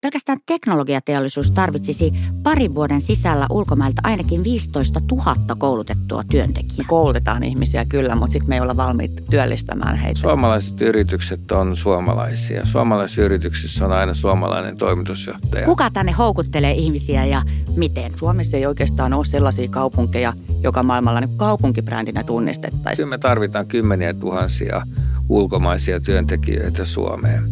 Pelkästään teknologiateollisuus tarvitsisi parin vuoden sisällä ulkomailta ainakin 15 000 koulutettua työntekijää. Me koulutetaan ihmisiä kyllä, mutta sitten me ei olla valmiit työllistämään heitä. Suomalaiset yritykset on suomalaisia. Suomalaisissa yrityksissä on aina suomalainen toimitusjohtaja. Kuka tänne houkuttelee ihmisiä ja miten? Suomessa ei oikeastaan ole sellaisia kaupunkeja, joka maailmalla niin kaupunkibrändinä tunnistettaisiin. Me tarvitaan kymmeniä tuhansia ulkomaisia työntekijöitä Suomeen.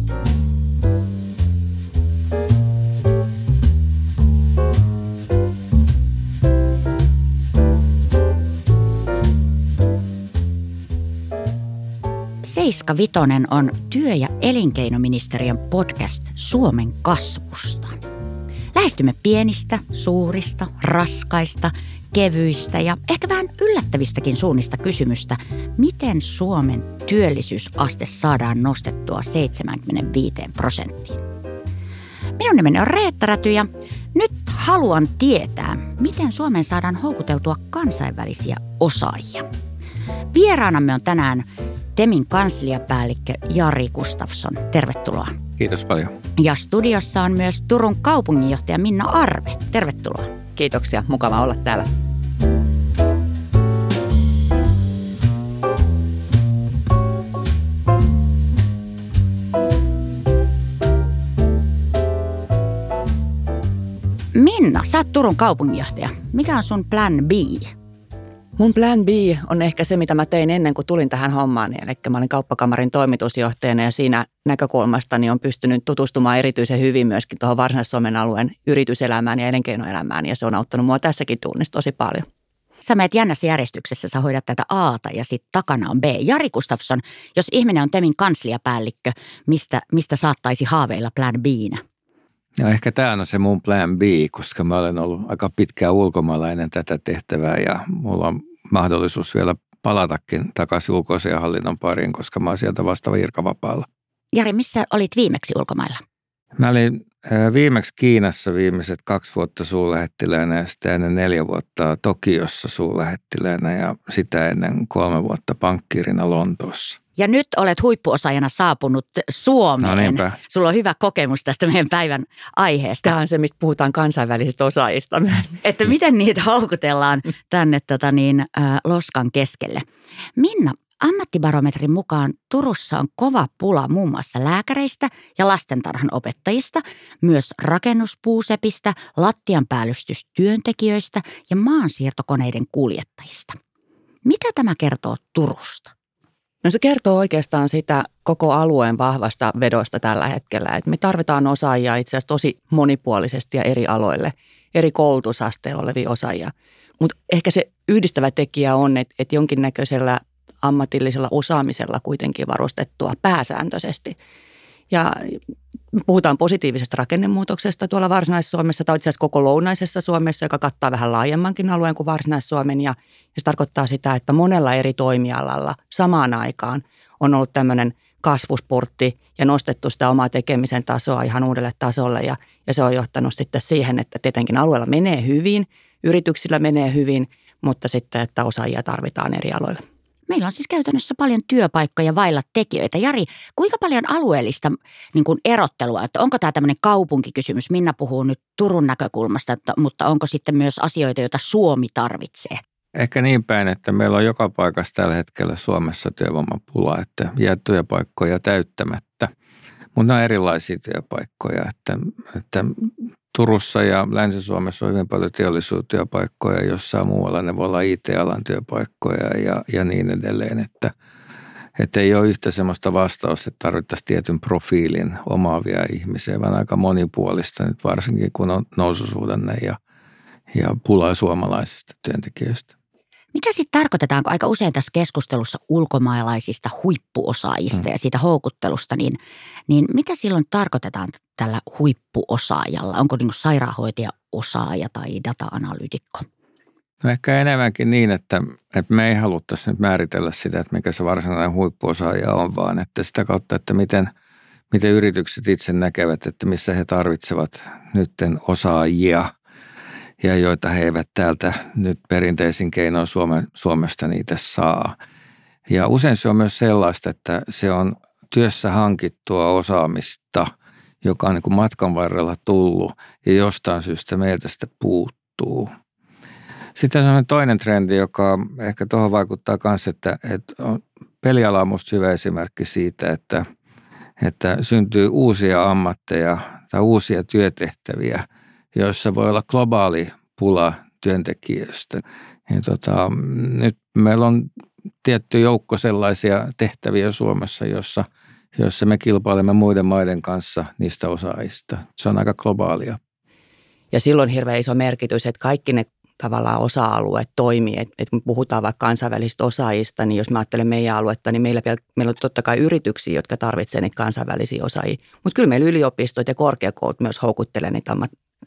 Seiska Vitonen on työ- ja elinkeinoministeriön podcast Suomen kasvusta. Lähestymme pienistä, suurista, raskaista, kevyistä ja ehkä vähän yllättävistäkin suunnista kysymystä, miten Suomen työllisyysaste saadaan nostettua 75 prosenttiin. Minun nimeni on Reetta Räty ja nyt haluan tietää, miten Suomeen saadaan houkuteltua kansainvälisiä osaajia. Vieraanamme on tänään Temin kansliapäällikkö Jari Gustafsson. Tervetuloa. Kiitos paljon. Ja studiossa on myös Turun kaupunginjohtaja Minna Arve. Tervetuloa. Kiitoksia, mukava olla täällä. Minna, sä oot Turun kaupunginjohtaja. Mikä on sun plan B? Mun plan B on ehkä se, mitä mä tein ennen kuin tulin tähän hommaan. Eli mä olin kauppakamarin toimitusjohtajana ja siinä näkökulmasta niin on pystynyt tutustumaan erityisen hyvin myöskin tuohon Varsinais-Suomen alueen yrityselämään ja elinkeinoelämään. Ja se on auttanut mua tässäkin tunnissa tosi paljon. Sä menet jännässä järjestyksessä, sä hoidat tätä Aata ja sitten takana on B. Jari Gustafsson, jos ihminen on Temin kansliapäällikkö, mistä, mistä saattaisi haaveilla plan Bnä? No ehkä tämä on se mun plan B, koska mä olen ollut aika pitkään ulkomaalainen tätä tehtävää ja mulla on mahdollisuus vielä palatakin takaisin ulkoisen hallinnon pariin, koska mä oon sieltä vasta virkavapaalla. Jari, missä olit viimeksi ulkomailla? Mä olin viimeksi Kiinassa viimeiset kaksi vuotta suurlähettiläänä ja sitä ennen neljä vuotta Tokiossa suurlähettiläänä ja sitä ennen kolme vuotta pankkirina Lontoossa. Ja nyt olet huippuosaajana saapunut Suomeen. No niinpä. Sulla on hyvä kokemus tästä meidän päivän aiheesta. Tämä on se, mistä puhutaan kansainvälisistä osaajista. Että miten niitä houkutellaan tänne tota niin, äh, loskan keskelle. Minna, Ammattibarometrin mukaan Turussa on kova pula muun muassa lääkäreistä ja lastentarhan opettajista, myös rakennuspuusepistä, lattianpäällystystyöntekijöistä ja maansiirtokoneiden kuljettajista. Mitä tämä kertoo Turusta? No se kertoo oikeastaan sitä koko alueen vahvasta vedosta tällä hetkellä. Että me tarvitaan osaajia itse asiassa tosi monipuolisesti ja eri aloille, eri koulutusasteilla olevia osaajia. Mutta ehkä se yhdistävä tekijä on, että, että jonkinnäköisellä ammatillisella osaamisella kuitenkin varustettua pääsääntöisesti. Ja puhutaan positiivisesta rakennemuutoksesta tuolla Varsinais-Suomessa tai itse asiassa koko lounaisessa Suomessa, joka kattaa vähän laajemmankin alueen kuin Varsinais-Suomen. Ja, ja se tarkoittaa sitä, että monella eri toimialalla samaan aikaan on ollut tämmöinen kasvuspurtti ja nostettu sitä omaa tekemisen tasoa ihan uudelle tasolle. Ja, ja se on johtanut sitten siihen, että tietenkin alueella menee hyvin, yrityksillä menee hyvin, mutta sitten, että osaajia tarvitaan eri aloilla. Meillä on siis käytännössä paljon työpaikkoja vailla tekijöitä. Jari, kuinka paljon alueellista niin kuin erottelua, että onko tämä tämmöinen kaupunkikysymys? Minna puhuu nyt Turun näkökulmasta, että, mutta onko sitten myös asioita, joita Suomi tarvitsee? Ehkä niin päin, että meillä on joka paikassa tällä hetkellä Suomessa työvoimapula, että jää työpaikkoja täyttämättä. Mutta on erilaisia työpaikkoja, että, että Turussa ja Länsi-Suomessa on hyvin paljon teollisuustyöpaikkoja, jossain muualla ne voi olla IT-alan työpaikkoja ja, ja niin edelleen, että, että ei ole yhtä sellaista vastausta, että tarvittaisiin tietyn profiilin omaavia ihmisiä, vaan aika monipuolista nyt varsinkin, kun on noususuhdanne ja, ja pulaa suomalaisista työntekijöistä. Mitä sitten tarkoitetaan, kun aika usein tässä keskustelussa ulkomaalaisista huippuosaajista hmm. ja siitä houkuttelusta, niin, niin mitä silloin tarkoitetaan tällä huippuosaajalla? Onko niin sairaanhoitaja osaaja tai data-analyytikko? No ehkä enemmänkin niin, että, että me ei haluttaisi nyt määritellä sitä, että mikä se varsinainen huippuosaaja on, vaan että sitä kautta, että miten, miten yritykset itse näkevät, että missä he tarvitsevat nytten osaajia – ja joita he eivät täältä nyt perinteisin keinoin Suome, Suomesta niitä saa. Ja usein se on myös sellaista, että se on työssä hankittua osaamista, joka on niin kuin matkan varrella tullut ja jostain syystä meiltä sitä puuttuu. Sitten on toinen trendi, joka ehkä tuohon vaikuttaa myös, että, että peliala on minusta hyvä esimerkki siitä, että, että syntyy uusia ammatteja tai uusia työtehtäviä, joissa voi olla globaali pula työntekijöistä. Ja tota, nyt meillä on tietty joukko sellaisia tehtäviä Suomessa, jossa, jossa me kilpailemme muiden maiden kanssa niistä osaajista. Se on aika globaalia. Ja silloin hirveän iso merkitys, että kaikki ne tavallaan osa-alueet toimii. Että et kun puhutaan vaikka kansainvälisistä osaajista, niin jos mä ajattelen meidän aluetta, niin meillä, meillä on totta kai yrityksiä, jotka tarvitsevat niitä kansainvälisiä osaajia. Mutta kyllä meillä yliopistot ja korkeakoulut myös houkuttelee niitä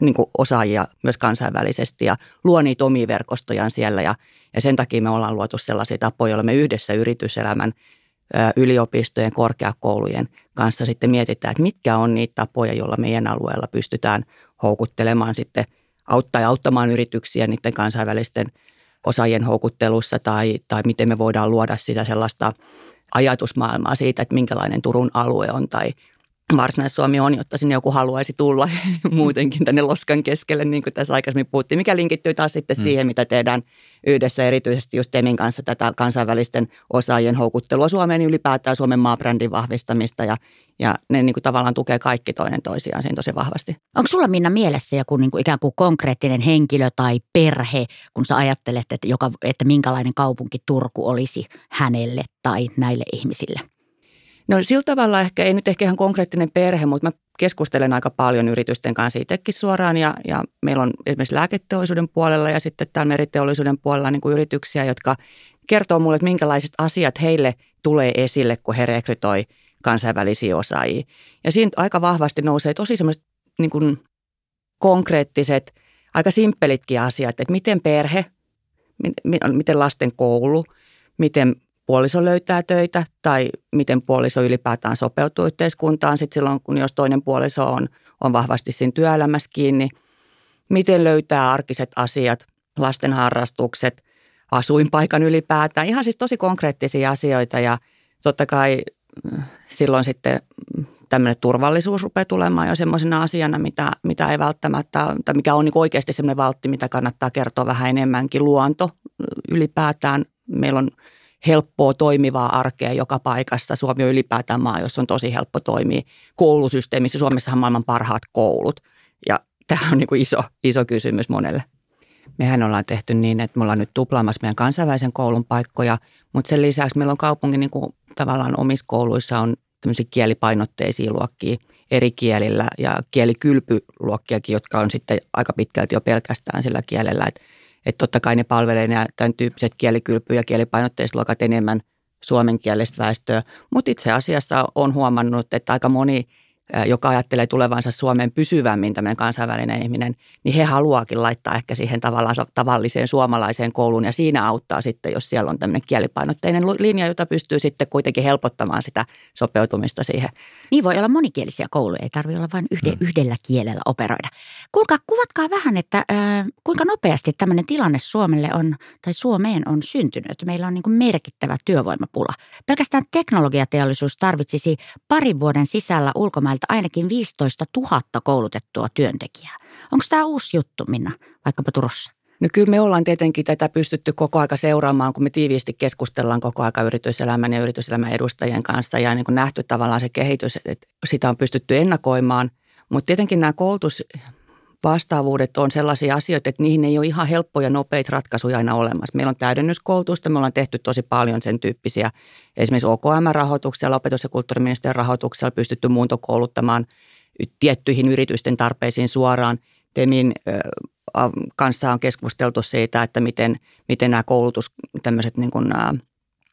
niin osaajia myös kansainvälisesti ja luo niitä omia verkostojaan siellä. Ja, ja sen takia me ollaan luotu sellaisia tapoja, joilla me yhdessä yrityselämän yliopistojen, korkeakoulujen kanssa sitten mietitään, että mitkä on niitä tapoja, joilla meidän alueella pystytään houkuttelemaan sitten – auttaa ja auttamaan yrityksiä niiden kansainvälisten osaajien houkuttelussa tai, tai miten me voidaan luoda sitä sellaista ajatusmaailmaa siitä, että minkälainen Turun alue on tai Varsinais-Suomi on, jotta sinne joku haluaisi tulla muutenkin tänne loskan keskelle, niin kuin tässä aikaisemmin puhuttiin, mikä linkittyy taas sitten mm. siihen, mitä tehdään yhdessä erityisesti just Temin kanssa tätä kansainvälisten osaajien houkuttelua Suomeen niin ylipäätään Suomen maabrändin vahvistamista ja, ja ne niin kuin tavallaan tukee kaikki toinen toisiaan siinä tosi vahvasti. Onko sulla Minna mielessä joku niin kuin ikään kuin konkreettinen henkilö tai perhe, kun sä ajattelet, että, joka, että minkälainen kaupunki Turku olisi hänelle tai näille ihmisille? No sillä tavalla ehkä, ei nyt ehkä ihan konkreettinen perhe, mutta mä keskustelen aika paljon yritysten kanssa itsekin suoraan ja, ja meillä on esimerkiksi lääketeollisuuden puolella ja sitten täällä meriteollisuuden puolella niin kuin yrityksiä, jotka kertoo mulle, että minkälaiset asiat heille tulee esille, kun he rekrytoi kansainvälisiä osaajia. Ja siinä aika vahvasti nousee tosi semmoiset niin kuin konkreettiset, aika simppelitkin asiat, että miten perhe, miten lasten koulu, miten puoliso löytää töitä tai miten puoliso ylipäätään sopeutuu yhteiskuntaan sitten silloin, kun jos toinen puoliso on, on vahvasti siinä työelämässä kiinni. Miten löytää arkiset asiat, lasten harrastukset, asuinpaikan ylipäätään. Ihan siis tosi konkreettisia asioita ja totta kai äh, silloin sitten tämmöinen turvallisuus rupeaa tulemaan jo semmoisena asiana, mitä, mitä ei välttämättä, tai mikä on niin oikeasti semmoinen valtti, mitä kannattaa kertoa vähän enemmänkin. Luonto ylipäätään. Meillä on helppoa toimivaa arkea joka paikassa. Suomi on ylipäätään maa, jossa on tosi helppo toimia. Koulusysteemissä, Suomessahan on maailman parhaat koulut. Ja tämä on niin kuin iso, iso kysymys monelle. Mehän ollaan tehty niin, että me ollaan nyt tuplaamassa meidän kansainvälisen koulun paikkoja, mutta sen lisäksi meillä on kaupungin niin kuin tavallaan omissa kouluissa on tämmöisiä kielipainotteisia luokkia eri kielillä ja kielikylpyluokkiakin, jotka on sitten aika pitkälti jo pelkästään sillä kielellä. Että että totta kai ne palvelee nämä tämän tyyppiset kielikylpy- ja kielipainotteiset luokat enemmän suomenkielistä väestöä. Mutta itse asiassa on huomannut, että aika moni joka ajattelee tulevansa Suomeen pysyvämmin tämmöinen kansainvälinen ihminen, niin he haluaakin laittaa ehkä siihen tavallaan tavalliseen suomalaiseen kouluun ja siinä auttaa sitten, jos siellä on tämmöinen kielipainotteinen linja, jota pystyy sitten kuitenkin helpottamaan sitä sopeutumista siihen. Niin voi olla monikielisiä kouluja, ei tarvitse olla vain yhde, mm. yhdellä kielellä operoida. Kuulkaa, kuvatkaa vähän, että äh, kuinka nopeasti tämmöinen tilanne Suomelle on, tai Suomeen on syntynyt. Meillä on niin kuin merkittävä työvoimapula. Pelkästään teknologiateollisuus tarvitsisi parin vuoden sisällä ulkomailta Suomelta ainakin 15 000 koulutettua työntekijää. Onko tämä uusi juttu, Minna, vaikkapa Turussa? No kyllä me ollaan tietenkin tätä pystytty koko aika seuraamaan, kun me tiiviisti keskustellaan koko aika yrityselämän ja yrityselämän edustajien kanssa ja niin kuin nähty tavallaan se kehitys, että sitä on pystytty ennakoimaan. Mutta tietenkin nämä koulutus vastaavuudet on sellaisia asioita, että niihin ei ole ihan helppoja nopeita ratkaisuja aina olemassa. Meillä on täydennyskoulutusta, me ollaan tehty tosi paljon sen tyyppisiä. Esimerkiksi OKM-rahoituksella, opetus- ja kulttuuriministeriön rahoituksella pystytty muuntokouluttamaan tiettyihin yritysten tarpeisiin suoraan. Temin kanssa on keskusteltu siitä, että miten, miten nämä koulutus, tämmöiset niin kuin,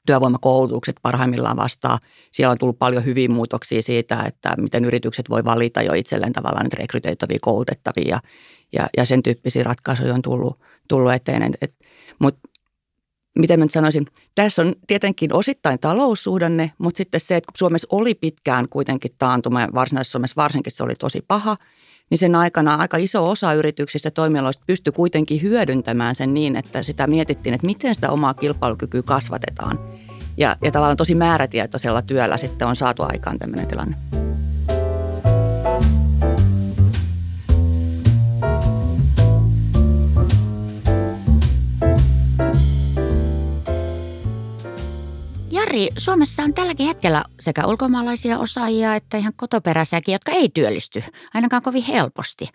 työvoimakoulutukset parhaimmillaan vastaa. Siellä on tullut paljon hyviä muutoksia siitä, että miten yritykset voi valita jo itselleen tavallaan niitä rekrytoitavia, koulutettavia ja, ja, ja sen tyyppisiä ratkaisuja on tullut, tullut eteen. Mutta miten mä nyt sanoisin, tässä on tietenkin osittain taloussuhdanne, mutta sitten se, että Suomessa oli pitkään kuitenkin taantuma, Varsinais-Suomessa varsinkin se oli tosi paha – niin sen aikana aika iso osa yrityksistä toimialoista pystyi kuitenkin hyödyntämään sen niin, että sitä mietittiin, että miten sitä omaa kilpailukykyä kasvatetaan. Ja, ja tavallaan tosi määrätietoisella työllä sitten on saatu aikaan tämmöinen tilanne. Jari, Suomessa on tälläkin hetkellä sekä ulkomaalaisia osaajia että ihan kotoperäisiäkin, jotka ei työllisty ainakaan kovin helposti.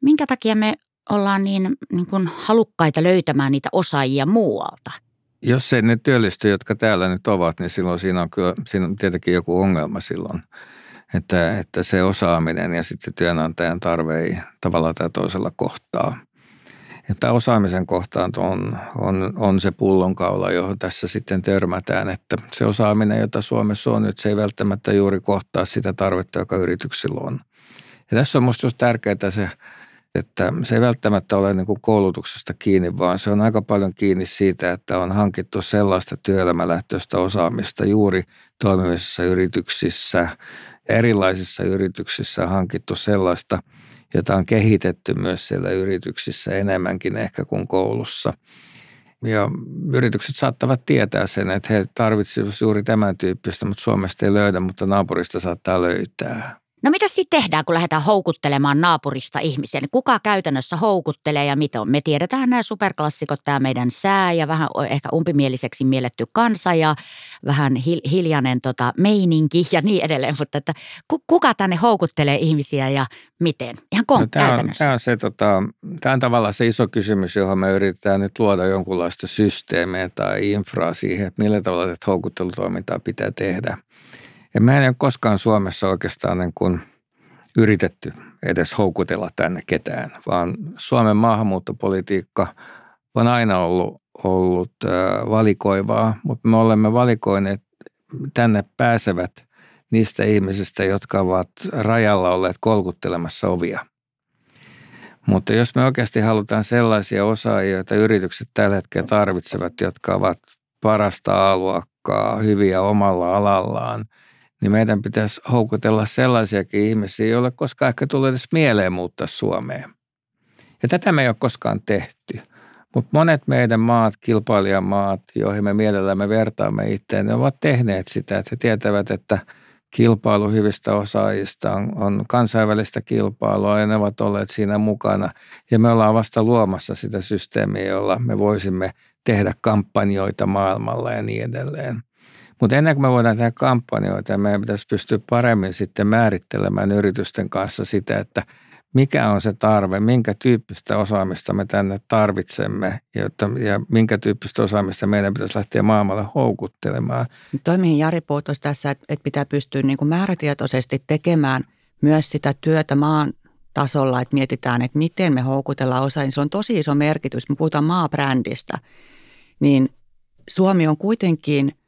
Minkä takia me ollaan niin, niin kuin halukkaita löytämään niitä osaajia muualta? Jos ei ne työllisty, jotka täällä nyt ovat, niin silloin siinä on kyllä siinä on tietenkin joku ongelma silloin. Että, että se osaaminen ja sitten se työnantajan tarve ei tavalla tai toisella kohtaa. Että osaamisen kohtaan on, on, on se pullonkaula, johon tässä sitten törmätään, että se osaaminen, jota Suomessa on nyt, se ei välttämättä juuri kohtaa sitä tarvetta, joka yrityksillä on. Ja tässä on minusta tärkeää se että se ei välttämättä ole niin kuin koulutuksesta kiinni, vaan se on aika paljon kiinni siitä, että on hankittu sellaista työelämälähtöistä osaamista juuri toimimisessa yrityksissä, erilaisissa yrityksissä hankittu sellaista, jota on kehitetty myös siellä yrityksissä enemmänkin ehkä kuin koulussa. Ja yritykset saattavat tietää sen, että he tarvitsevat juuri tämän tyyppistä, mutta Suomesta ei löydä, mutta naapurista saattaa löytää. No mitä sitten tehdään, kun lähdetään houkuttelemaan naapurista ihmisiä? Niin kuka käytännössä houkuttelee ja mitä on? Me tiedetään nämä superklassikot, tämä meidän sää ja vähän ehkä umpimieliseksi mielletty kansa ja vähän hiljainen tota, meininki ja niin edelleen. Mutta että kuka tänne houkuttelee ihmisiä ja miten? Ihan kon- no, tämä, on, tämä, on se, tota, tämä on tavallaan se iso kysymys, johon me yritetään nyt luoda jonkunlaista systeemiä tai infraa siihen, että millä tavalla tätä houkuttelutoimintaa pitää tehdä – ja mä en ole koskaan Suomessa oikeastaan niin kuin yritetty edes houkutella tänne ketään, vaan Suomen maahanmuuttopolitiikka on aina ollut, ollut valikoivaa, mutta me olemme valikoineet tänne pääsevät niistä ihmisistä, jotka ovat rajalla olleet kolkuttelemassa ovia. Mutta jos me oikeasti halutaan sellaisia osaajia, joita yritykset tällä hetkellä tarvitsevat, jotka ovat parasta aluakkaa, hyviä omalla alallaan – niin meidän pitäisi houkutella sellaisiakin ihmisiä, joille koskaan ehkä tulee edes mieleen muuttaa Suomeen. Ja tätä me ei ole koskaan tehty. Mutta monet meidän maat, kilpailijamaat, joihin me mielellämme vertaamme itseään, ne ovat tehneet sitä, että he tietävät, että kilpailu hyvistä osaajista on, on kansainvälistä kilpailua ja ne ovat olleet siinä mukana. Ja me ollaan vasta luomassa sitä systeemiä, jolla me voisimme tehdä kampanjoita maailmalla ja niin edelleen. Mutta ennen kuin me voidaan tehdä kampanjoita, meidän pitäisi pystyä paremmin sitten määrittelemään yritysten kanssa sitä, että mikä on se tarve, minkä tyyppistä osaamista me tänne tarvitsemme jotta, ja minkä tyyppistä osaamista meidän pitäisi lähteä maailmalle houkuttelemaan. Toi, mihin Jari puhuisi tässä, että pitää pystyä niin kuin määrätietoisesti tekemään myös sitä työtä maan tasolla, että mietitään, että miten me houkutellaan osaajia. Se on tosi iso merkitys. Me puhutaan maabrändistä, niin Suomi on kuitenkin –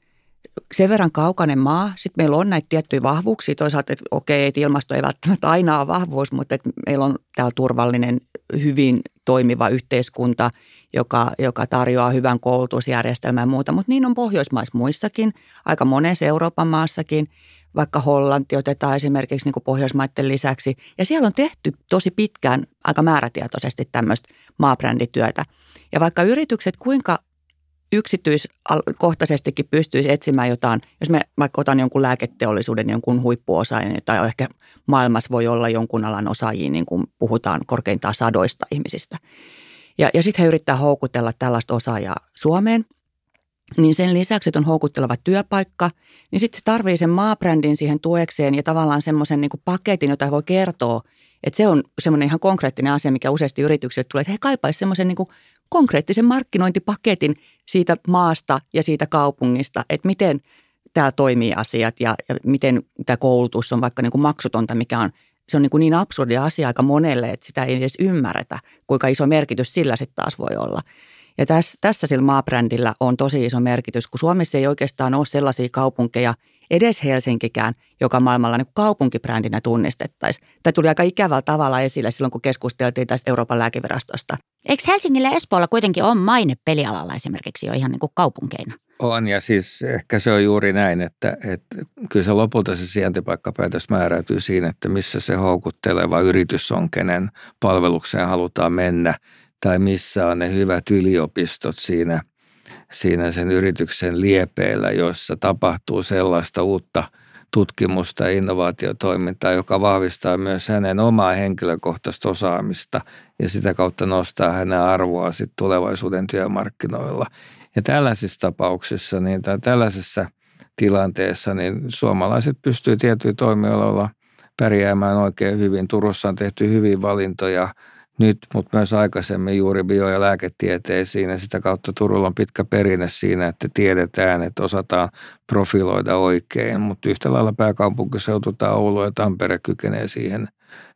sen verran kaukainen maa. Sitten meillä on näitä tiettyjä vahvuuksia. Toisaalta, että okei, että ilmasto ei välttämättä aina ole vahvuus, mutta että meillä on täällä turvallinen, hyvin toimiva yhteiskunta, joka, joka tarjoaa hyvän koulutusjärjestelmän ja muuta. Mutta niin on Pohjoismaissa muissakin, aika monessa Euroopan maassakin. Vaikka Hollanti otetaan esimerkiksi niin kuin Pohjoismaiden lisäksi. Ja siellä on tehty tosi pitkään aika määrätietoisesti tämmöistä maabrändityötä. Ja vaikka yritykset kuinka yksityiskohtaisestikin pystyisi etsimään jotain, jos me vaikka otan jonkun lääketeollisuuden jonkun huippuosaajan, tai ehkä maailmassa voi olla jonkun alan osaajia, niin kuin puhutaan korkeintaan sadoista ihmisistä. Ja, ja sitten he yrittää houkutella tällaista osaajaa Suomeen, niin sen lisäksi, että on houkutteleva työpaikka, niin sitten se tarvii sen maabrändin siihen tuekseen ja tavallaan semmoisen niin paketin, jota voi kertoa, että se on semmoinen ihan konkreettinen asia, mikä useasti yrityksille tulee, että he kaipaisivat semmoisen niin konkreettisen markkinointipaketin siitä maasta ja siitä kaupungista, että miten tämä toimii asiat ja, ja miten tämä koulutus on vaikka niin kuin maksutonta, mikä on se on niin, kuin niin absurdi asia aika monelle, että sitä ei edes ymmärretä, kuinka iso merkitys sillä sitten taas voi olla. Ja tässä, tässä sillä maabrändillä on tosi iso merkitys, kun Suomessa ei oikeastaan ole sellaisia kaupunkeja, edes Helsinkikään, joka maailmalla niin kaupunkibrändinä tunnistettaisiin. Tämä tuli aika ikävällä tavalla esille silloin, kun keskusteltiin tästä Euroopan lääkevirastosta. Eikö Helsingillä ja Espoolla kuitenkin on maine pelialalla esimerkiksi jo ihan niin kuin kaupunkeina? On ja siis ehkä se on juuri näin, että, että kyllä se lopulta se sijaintipaikkapäätös määräytyy siinä, että missä se houkutteleva yritys on, kenen palvelukseen halutaan mennä tai missä on ne hyvät yliopistot siinä – siinä sen yrityksen liepeillä, joissa tapahtuu sellaista uutta tutkimusta ja innovaatiotoimintaa, joka vahvistaa myös hänen omaa henkilökohtaista osaamista ja sitä kautta nostaa hänen arvoa sitten tulevaisuuden työmarkkinoilla. Ja tällaisissa tapauksissa, niin tällaisessa tilanteessa, niin suomalaiset pystyy tietyillä toimialoilla pärjäämään oikein hyvin. Turussa on tehty hyvin valintoja nyt, mutta myös aikaisemmin juuri bio- ja lääketieteisiin ja sitä kautta Turulla on pitkä perinne siinä, että tiedetään, että osataan profiloida oikein, mutta yhtä lailla pääkaupunkiseutu tai Oulu ja Tampere kykenee siihen,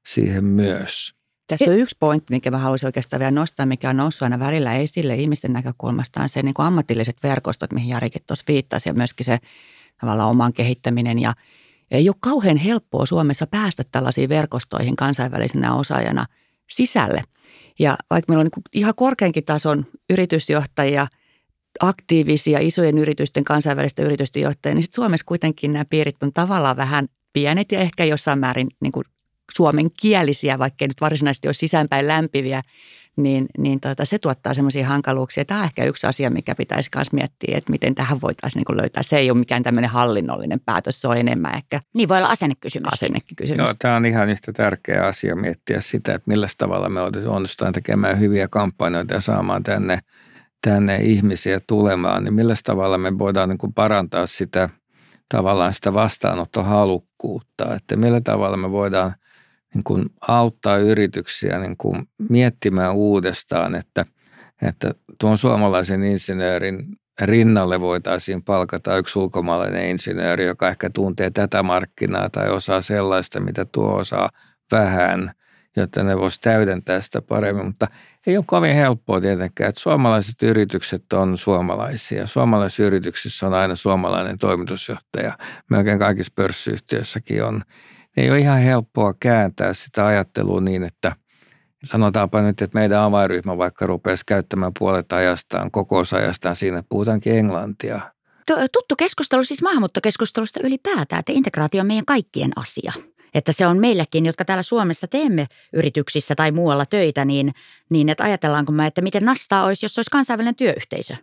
siihen myös. Tässä on yksi pointti, mikä mä haluaisin oikeastaan vielä nostaa, mikä on noussut aina välillä esille ihmisten näkökulmasta, on se niin kuin ammatilliset verkostot, mihin Jarikin tuossa viittasi, ja myöskin se tavallaan oman kehittäminen. Ja ei ole kauhean helppoa Suomessa päästä tällaisiin verkostoihin kansainvälisenä osaajana sisälle. Ja vaikka meillä on niin ihan korkeankin tason yritysjohtajia, aktiivisia isojen yritysten, kansainvälisten yritysten johtajia, niin sitten Suomessa kuitenkin nämä piirit on tavallaan vähän pienet ja ehkä jossain määrin niin kuin suomenkielisiä, vaikka ei nyt varsinaisesti ole sisäänpäin lämpiviä, niin, niin tota, se tuottaa semmoisia hankaluuksia. Tämä on ehkä yksi asia, mikä pitäisi myös miettiä, että miten tähän voitaisiin niin löytää. Se ei ole mikään tämmöinen hallinnollinen päätös, se on enemmän ehkä. Niin voi olla asennekysymys. Asennekysymys. Joo, tämä on ihan yhtä tärkeä asia miettiä sitä, että millä tavalla me onnistutaan tekemään hyviä kampanjoita ja saamaan tänne, tänne ihmisiä tulemaan, niin millä tavalla me voidaan niin kuin parantaa sitä tavallaan sitä vastaanottohalukkuutta, että millä tavalla me voidaan – niin kuin auttaa yrityksiä niin kuin miettimään uudestaan, että, että tuon suomalaisen insinöörin rinnalle voitaisiin palkata yksi ulkomaalainen insinööri, joka ehkä tuntee tätä markkinaa tai osaa sellaista, mitä tuo osaa vähän, jotta ne voisi täydentää sitä paremmin. Mutta ei ole kovin helppoa tietenkään, että suomalaiset yritykset on suomalaisia. Suomalaisissa yrityksissä on aina suomalainen toimitusjohtaja. Melkein kaikissa pörssiyhtiöissäkin on ei ole ihan helppoa kääntää sitä ajattelua niin, että sanotaanpa nyt, että meidän avainryhmä vaikka rupeaisi käyttämään puolet ajastaan, kokousajastaan siinä, että puhutaankin englantia. Tuttu keskustelu siis maahanmuuttokeskustelusta ylipäätään, että integraatio on meidän kaikkien asia. Että se on meilläkin, jotka täällä Suomessa teemme yrityksissä tai muualla töitä, niin, niin että ajatellaanko me, että miten nastaa olisi, jos olisi kansainvälinen työyhteisö?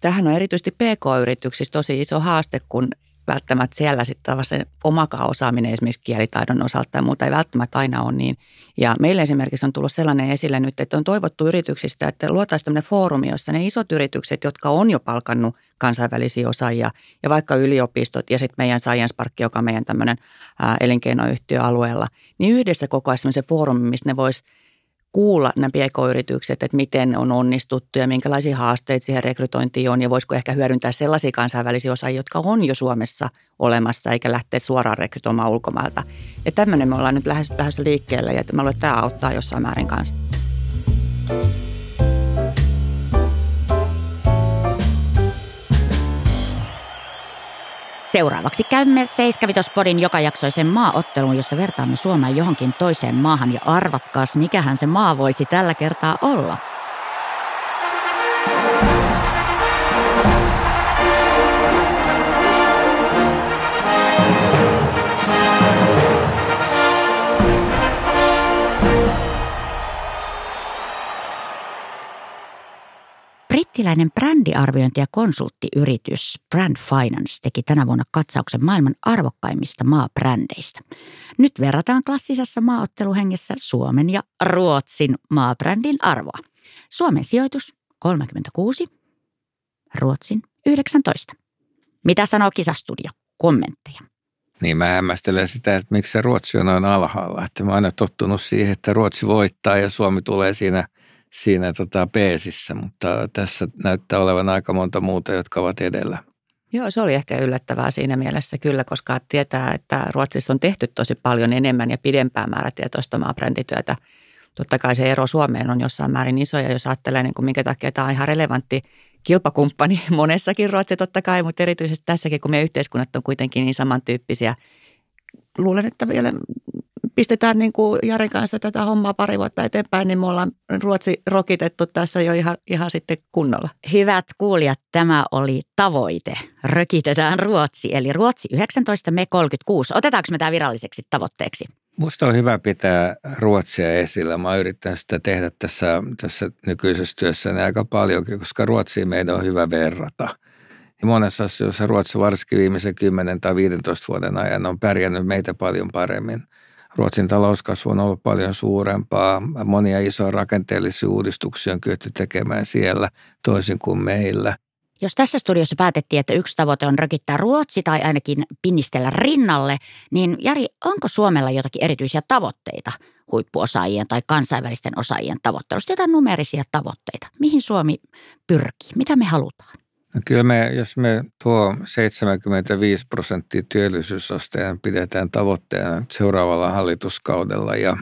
Tähän on erityisesti PK-yrityksissä tosi iso haaste, kun välttämättä siellä sitten se omakaan osaaminen esimerkiksi kielitaidon osalta tai muuta ei välttämättä aina ole niin. Ja meille esimerkiksi on tullut sellainen esille nyt, että on toivottu yrityksistä, että luotaisiin tämmöinen foorumi, jossa ne isot yritykset, jotka on jo palkannut kansainvälisiä osaajia ja vaikka yliopistot ja sitten meidän Science Park, joka on meidän tämmöinen elinkeinoyhtiö alueella, niin yhdessä koko ajan semmoisen foorumin, missä ne voisi kuulla nämä pk-yritykset, että miten on onnistuttu ja minkälaisia haasteita siihen rekrytointiin on ja voisiko ehkä hyödyntää sellaisia kansainvälisiä osaajia, jotka on jo Suomessa olemassa eikä lähteä suoraan rekrytoimaan ulkomailta. Ja tämmöinen me ollaan nyt lähes, lähes liikkeelle ja mä luulen, että tämä auttaa jossain määrin kanssa. Seuraavaksi käymme Seiskavitospodin jokajaksoisen maaottelun, jossa vertaamme Suomea johonkin toiseen maahan ja arvatkaas, mikähän se maa voisi tällä kertaa olla. Brittiläinen brändiarviointi- ja konsulttiyritys Brand Finance teki tänä vuonna katsauksen maailman arvokkaimmista maabrändeistä. Nyt verrataan klassisessa maaotteluhengessä Suomen ja Ruotsin maabrändin arvoa. Suomen sijoitus 36, Ruotsin 19. Mitä sanoo kisastudio? Kommentteja. Niin mä hämmästelen sitä, että miksi se Ruotsi on noin alhaalla. Että mä oon aina tottunut siihen, että Ruotsi voittaa ja Suomi tulee siinä – siinä tota peesissä, mutta tässä näyttää olevan aika monta muuta, jotka ovat edellä. Joo, se oli ehkä yllättävää siinä mielessä kyllä, koska tietää, että Ruotsissa on tehty tosi paljon enemmän ja pidempää määrätietoista maabrändityötä. Totta kai se ero Suomeen on jossain määrin iso ja jos ajattelee, niin kuin minkä takia tämä on ihan relevantti kilpakumppani monessakin Ruotsi totta kai, mutta erityisesti tässäkin, kun meidän yhteiskunnat on kuitenkin niin samantyyppisiä. Luulen, että vielä pistetään niin kuin Jaren kanssa tätä hommaa pari vuotta eteenpäin, niin me ollaan Ruotsi rokitettu tässä jo ihan, ihan sitten kunnolla. Hyvät kuulijat, tämä oli tavoite. Rökitetään Ruotsi, eli Ruotsi 19, me 36. Otetaanko me tämä viralliseksi tavoitteeksi? Musta on hyvä pitää Ruotsia esillä. Mä yritän sitä tehdä tässä, tässä nykyisessä työssäni aika paljonkin, koska Ruotsiin meidän on hyvä verrata. Ja monessa asioissa Ruotsi varsinkin viimeisen 10 tai 15 vuoden ajan on pärjännyt meitä paljon paremmin – Ruotsin talouskasvu on ollut paljon suurempaa. Monia isoja rakenteellisia uudistuksia on kyetty tekemään siellä toisin kuin meillä. Jos tässä studiossa päätettiin, että yksi tavoite on rökittää Ruotsi tai ainakin pinnistellä rinnalle, niin Jari, onko Suomella jotakin erityisiä tavoitteita huippuosaajien tai kansainvälisten osaajien tavoittelusta, jotain numerisia tavoitteita? Mihin Suomi pyrkii? Mitä me halutaan? No kyllä me, jos me tuo 75 prosenttia työllisyysasteen pidetään tavoitteena seuraavalla hallituskaudella ja,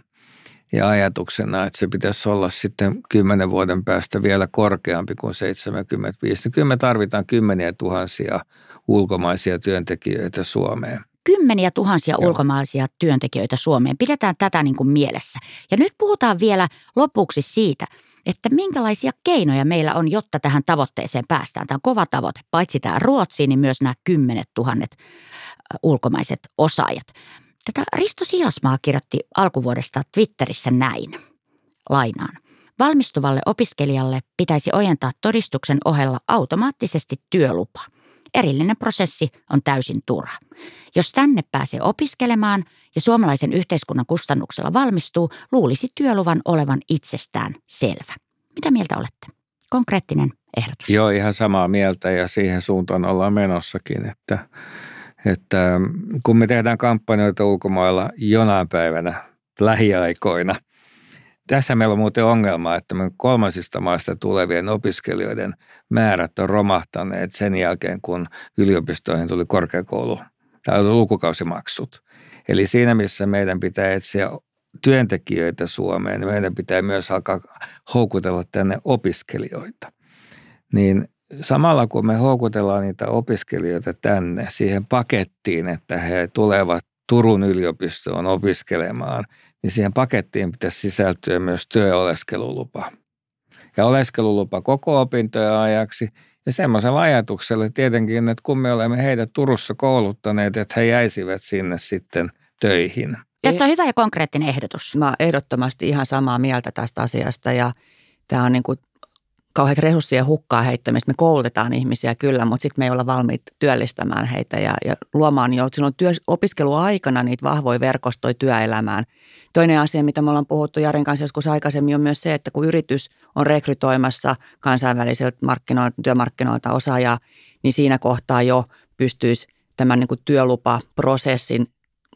ja ajatuksena, että se pitäisi olla sitten kymmenen vuoden päästä vielä korkeampi kuin 75, niin kyllä me tarvitaan kymmeniä tuhansia ulkomaisia työntekijöitä Suomeen kymmeniä tuhansia Joo. ulkomaisia työntekijöitä Suomeen. Pidetään tätä niin kuin mielessä. Ja nyt puhutaan vielä lopuksi siitä, että minkälaisia keinoja meillä on, jotta tähän tavoitteeseen päästään. Tämä on kova tavoite. Paitsi tämä Ruotsi, niin myös nämä kymmenet tuhannet ulkomaiset osaajat. Tätä Risto Siilasmaa kirjoitti alkuvuodesta Twitterissä näin. Lainaan. Valmistuvalle opiskelijalle pitäisi ojentaa todistuksen ohella automaattisesti työlupa. Erillinen prosessi on täysin turha. Jos tänne pääsee opiskelemaan ja suomalaisen yhteiskunnan kustannuksella valmistuu, luulisi työluvan olevan itsestään selvä. Mitä mieltä olette? Konkreettinen ehdotus. Joo, ihan samaa mieltä ja siihen suuntaan ollaan menossakin, että, että kun me tehdään kampanjoita ulkomailla jonain päivänä lähiaikoina – tässä meillä on muuten ongelma, että me kolmansista maista tulevien opiskelijoiden määrät on romahtaneet sen jälkeen, kun yliopistoihin tuli korkeakoulu tai lukukausimaksut. Eli siinä, missä meidän pitää etsiä työntekijöitä Suomeen, niin meidän pitää myös alkaa houkutella tänne opiskelijoita. Niin samalla kun me houkutellaan niitä opiskelijoita tänne siihen pakettiin, että he tulevat Turun yliopistoon opiskelemaan, niin siihen pakettiin pitäisi sisältyä myös työ- ja oleskelulupa. Ja oleskelulupa koko opintojen ajaksi ja semmoisella ajatuksella tietenkin, että kun me olemme heidät Turussa kouluttaneet, että he jäisivät sinne sitten töihin. Tässä on hyvä ja konkreettinen ehdotus. Mä ehdottomasti ihan samaa mieltä tästä asiasta ja tämä on niin kuin kauheat resurssien hukkaa heittämistä. Me koulutetaan ihmisiä kyllä, mutta sitten me ei olla valmiit työllistämään heitä ja, ja luomaan jo silloin työ, opiskeluaikana niitä vahvoja verkostoja työelämään. Toinen asia, mitä me ollaan puhuttu Jarin kanssa joskus aikaisemmin, on myös se, että kun yritys on rekrytoimassa kansainvälisiltä markkinoilta, työmarkkinoilta osaajaa, niin siinä kohtaa jo pystyisi tämän niin kuin työlupaprosessin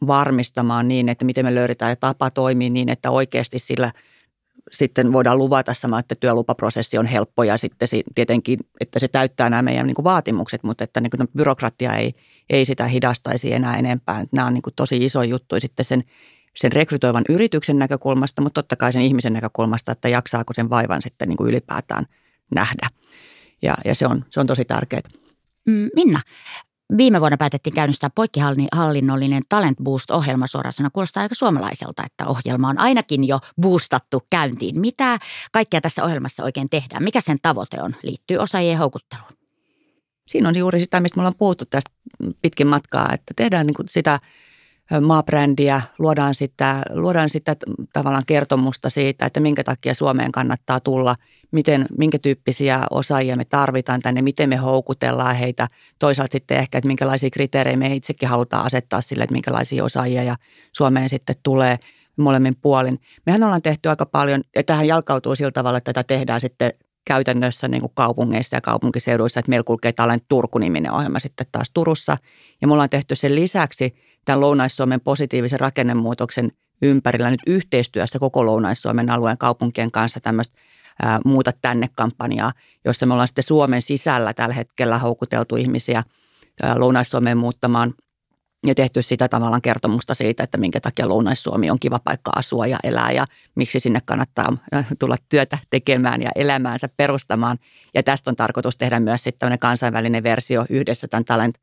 varmistamaan niin, että miten me löydetään tapa toimia niin, että oikeasti sillä – sitten voidaan luvata sama, että työlupaprosessi on helppo ja sitten tietenkin, että se täyttää nämä meidän niin kuin vaatimukset, mutta että niin kuin byrokratia ei, ei sitä hidastaisi enää enempää. Nämä on niin kuin tosi iso juttu sitten sen, sen rekrytoivan yrityksen näkökulmasta, mutta totta kai sen ihmisen näkökulmasta, että jaksaako sen vaivan sitten niin kuin ylipäätään nähdä. Ja, ja se, on, se on tosi tärkeää. Mm, Minna, Viime vuonna päätettiin käynnistää poikkihallinnollinen Talent Boost-ohjelma suoraan Kuulostaa aika suomalaiselta, että ohjelma on ainakin jo boostattu käyntiin. Mitä kaikkea tässä ohjelmassa oikein tehdään? Mikä sen tavoite on? Liittyy osaajien houkutteluun. Siinä on juuri sitä, mistä me ollaan puhuttu tästä pitkin matkaa, että tehdään niin kuin sitä – maabrändiä, luodaan sitä, luodaan sitä tavallaan kertomusta siitä, että minkä takia Suomeen kannattaa tulla, miten, minkä tyyppisiä osaajia me tarvitaan tänne, miten me houkutellaan heitä. Toisaalta sitten ehkä, että minkälaisia kriteerejä me itsekin halutaan asettaa sille, että minkälaisia osaajia ja Suomeen sitten tulee molemmin puolin. Mehän ollaan tehty aika paljon, ja tähän jalkautuu sillä tavalla, että tätä tehdään sitten käytännössä niin kuin kaupungeissa ja kaupunkiseuduissa, että meillä kulkee tällainen Turku-niminen ohjelma sitten taas Turussa. Ja me ollaan tehty sen lisäksi tämän Lounais-Suomen positiivisen rakennemuutoksen ympärillä nyt yhteistyössä koko Lounais-Suomen alueen kaupunkien kanssa tämmöistä ää, muuta tänne kampanjaa, jossa me ollaan sitten Suomen sisällä tällä hetkellä houkuteltu ihmisiä ää, Lounais-Suomeen muuttamaan ja tehty sitä tavallaan kertomusta siitä, että minkä takia Lounais-Suomi on kiva paikka asua ja elää ja miksi sinne kannattaa tulla työtä tekemään ja elämäänsä perustamaan. Ja tästä on tarkoitus tehdä myös sitten kansainvälinen versio yhdessä tämän Talent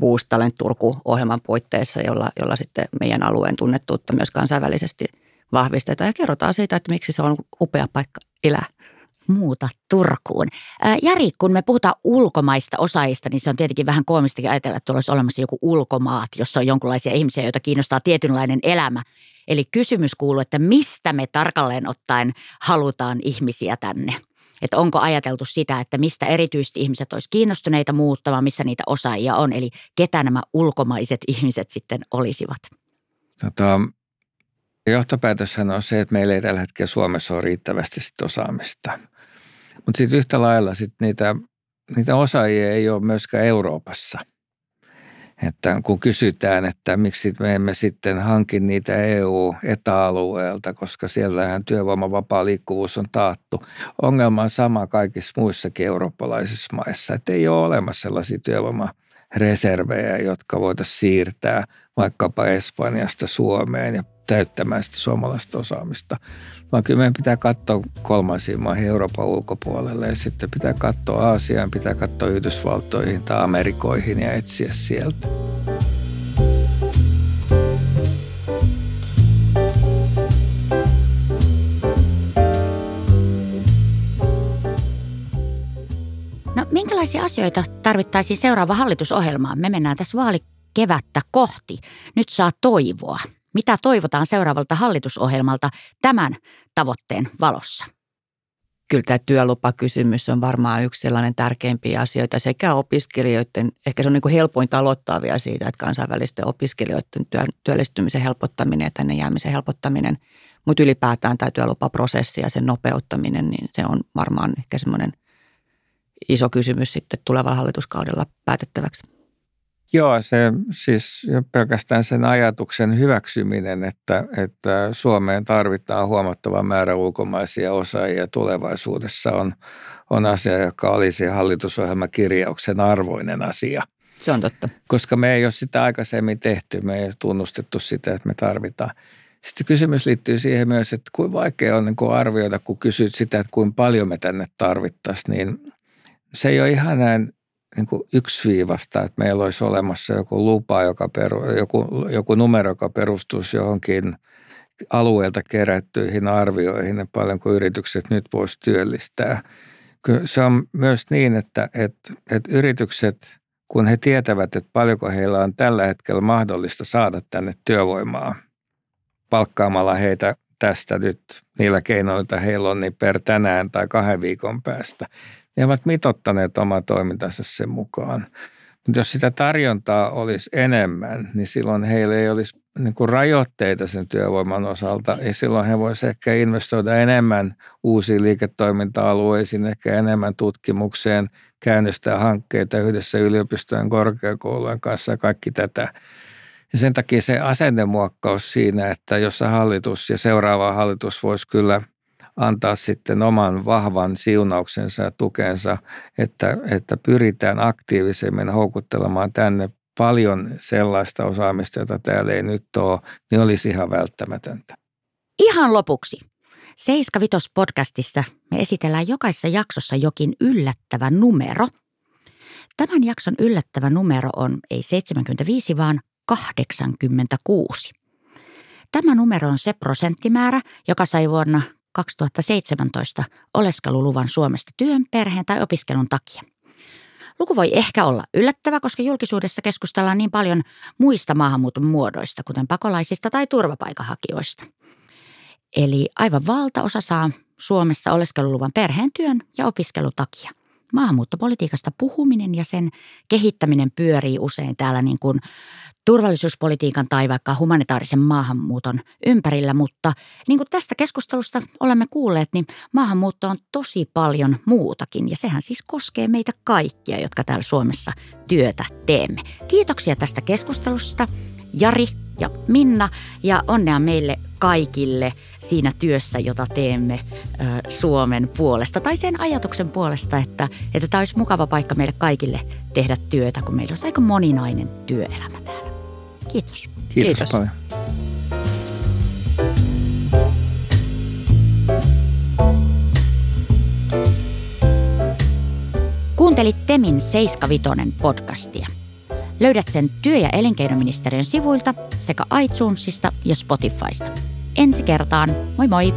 Boost Talent Turku-ohjelman puitteissa, jolla, jolla sitten meidän alueen tunnettuutta myös kansainvälisesti vahvistetaan ja kerrotaan siitä, että miksi se on upea paikka elää muuta Turkuun. Jari, kun me puhutaan ulkomaista osaajista, niin se on tietenkin vähän koomistakin ajatella, että olisi olemassa joku ulkomaat, jossa on jonkinlaisia ihmisiä, joita kiinnostaa tietynlainen elämä. Eli kysymys kuuluu, että mistä me tarkalleen ottaen halutaan ihmisiä tänne? Että onko ajateltu sitä, että mistä erityisesti ihmiset olisi kiinnostuneita muuttamaan, missä niitä osaajia on, eli ketä nämä ulkomaiset ihmiset sitten olisivat? Tota, johtopäätöshän on se, että meillä ei tällä hetkellä Suomessa ole riittävästi sit osaamista. Mutta sitten yhtä lailla sit niitä niitä osaajia ei ole myöskään Euroopassa. Että kun kysytään, että miksi me emme sitten hanki niitä EU-etäalueelta, koska siellähän työvoiman vapaa liikkuvuus on taattu. Ongelma on sama kaikissa muissakin eurooppalaisissa maissa, että ei ole olemassa sellaisia työvoimareservejä, jotka voitaisiin siirtää vaikkapa Espanjasta Suomeen ja täyttämään sitä suomalaista osaamista. Vaan kyllä meidän pitää katsoa kolmansiin maihin Euroopan ulkopuolelle ja sitten pitää katsoa Aasiaan, pitää katsoa Yhdysvaltoihin tai Amerikoihin ja etsiä sieltä. No minkälaisia asioita tarvittaisiin seuraava hallitusohjelmaan? Me mennään tässä vaalikevättä kohti. Nyt saa toivoa. Mitä toivotaan seuraavalta hallitusohjelmalta tämän tavoitteen valossa? Kyllä tämä työlupakysymys on varmaan yksi sellainen tärkeimpiä asioita sekä opiskelijoiden, ehkä se on niin kuin helpointa aloittaa vielä siitä, että kansainvälisten opiskelijoiden työ, työllistymisen helpottaminen ja tänne jäämisen helpottaminen, mutta ylipäätään tämä työlupaprosessi ja sen nopeuttaminen, niin se on varmaan ehkä semmoinen iso kysymys sitten tulevalla hallituskaudella päätettäväksi. Joo, se siis pelkästään sen ajatuksen hyväksyminen, että, että Suomeen tarvitaan huomattava määrä ulkomaisia osaajia tulevaisuudessa on, on asia, joka olisi hallitusohjelmakirjauksen arvoinen asia. Se on totta. Koska me ei ole sitä aikaisemmin tehty, me ei ole tunnustettu sitä, että me tarvitaan. Sitten kysymys liittyy siihen myös, että kuinka vaikea on niin arvioida, kun kysyt sitä, että kuinka paljon me tänne tarvittaisiin, niin se ei ole ihan näin niin kuin yksiviivasta, että meillä olisi olemassa joku lupa, joka peru, joku, joku numero, joka perustuisi johonkin alueelta kerättyihin arvioihin, että paljonko yritykset nyt voisi työllistää. Kyllä se on myös niin, että, että, että yritykset, kun he tietävät, että paljonko heillä on tällä hetkellä mahdollista saada tänne työvoimaa palkkaamalla heitä tästä nyt niillä keinoilla, heillä on niin per tänään tai kahden viikon päästä – ne ovat mitottaneet oma toimintansa sen mukaan. Mutta jos sitä tarjontaa olisi enemmän, niin silloin heillä ei olisi niin kuin rajoitteita sen työvoiman osalta. Ja silloin he voisivat ehkä investoida enemmän uusiin liiketoiminta-alueisiin, ehkä enemmän tutkimukseen, käynnistää hankkeita yhdessä yliopistojen korkeakoulujen kanssa ja kaikki tätä. Ja sen takia se asennemuokkaus siinä, että jossa hallitus ja seuraava hallitus voisi kyllä – antaa sitten oman vahvan siunauksensa ja tukensa, että, että pyritään aktiivisemmin houkuttelemaan tänne paljon sellaista osaamista, jota täällä ei nyt ole, niin olisi ihan välttämätöntä. Ihan lopuksi. Seiska Vitos podcastissa me esitellään jokaisessa jaksossa jokin yllättävä numero. Tämän jakson yllättävä numero on ei 75, vaan 86. Tämä numero on se prosenttimäärä, joka sai vuonna 2017 oleskeluluvan Suomesta työn, perheen tai opiskelun takia. Luku voi ehkä olla yllättävä, koska julkisuudessa keskustellaan niin paljon muista maahanmuuton muodoista, kuten pakolaisista tai turvapaikanhakijoista. Eli aivan valtaosa saa Suomessa oleskeluluvan perheen, työn ja opiskelun takia. Maahanmuuttopolitiikasta puhuminen ja sen kehittäminen pyörii usein täällä niin kuin turvallisuuspolitiikan tai vaikka humanitaarisen maahanmuuton ympärillä, mutta niin kuin tästä keskustelusta olemme kuulleet, niin maahanmuutto on tosi paljon muutakin. Ja sehän siis koskee meitä kaikkia, jotka täällä Suomessa työtä teemme. Kiitoksia tästä keskustelusta Jari ja Minna. Ja onnea meille kaikille siinä työssä, jota teemme Suomen puolesta tai sen ajatuksen puolesta, että, että tämä olisi mukava paikka meille kaikille tehdä työtä, kun meillä olisi aika moninainen työelämä täällä. Kiitos. Kiitos, Kiitos. paljon. Kuuntelit Temin 75 podcastia. Löydät sen työ- ja elinkeinoministeriön sivuilta sekä iTunesista ja Spotifysta. Ensi kertaan, moi moi!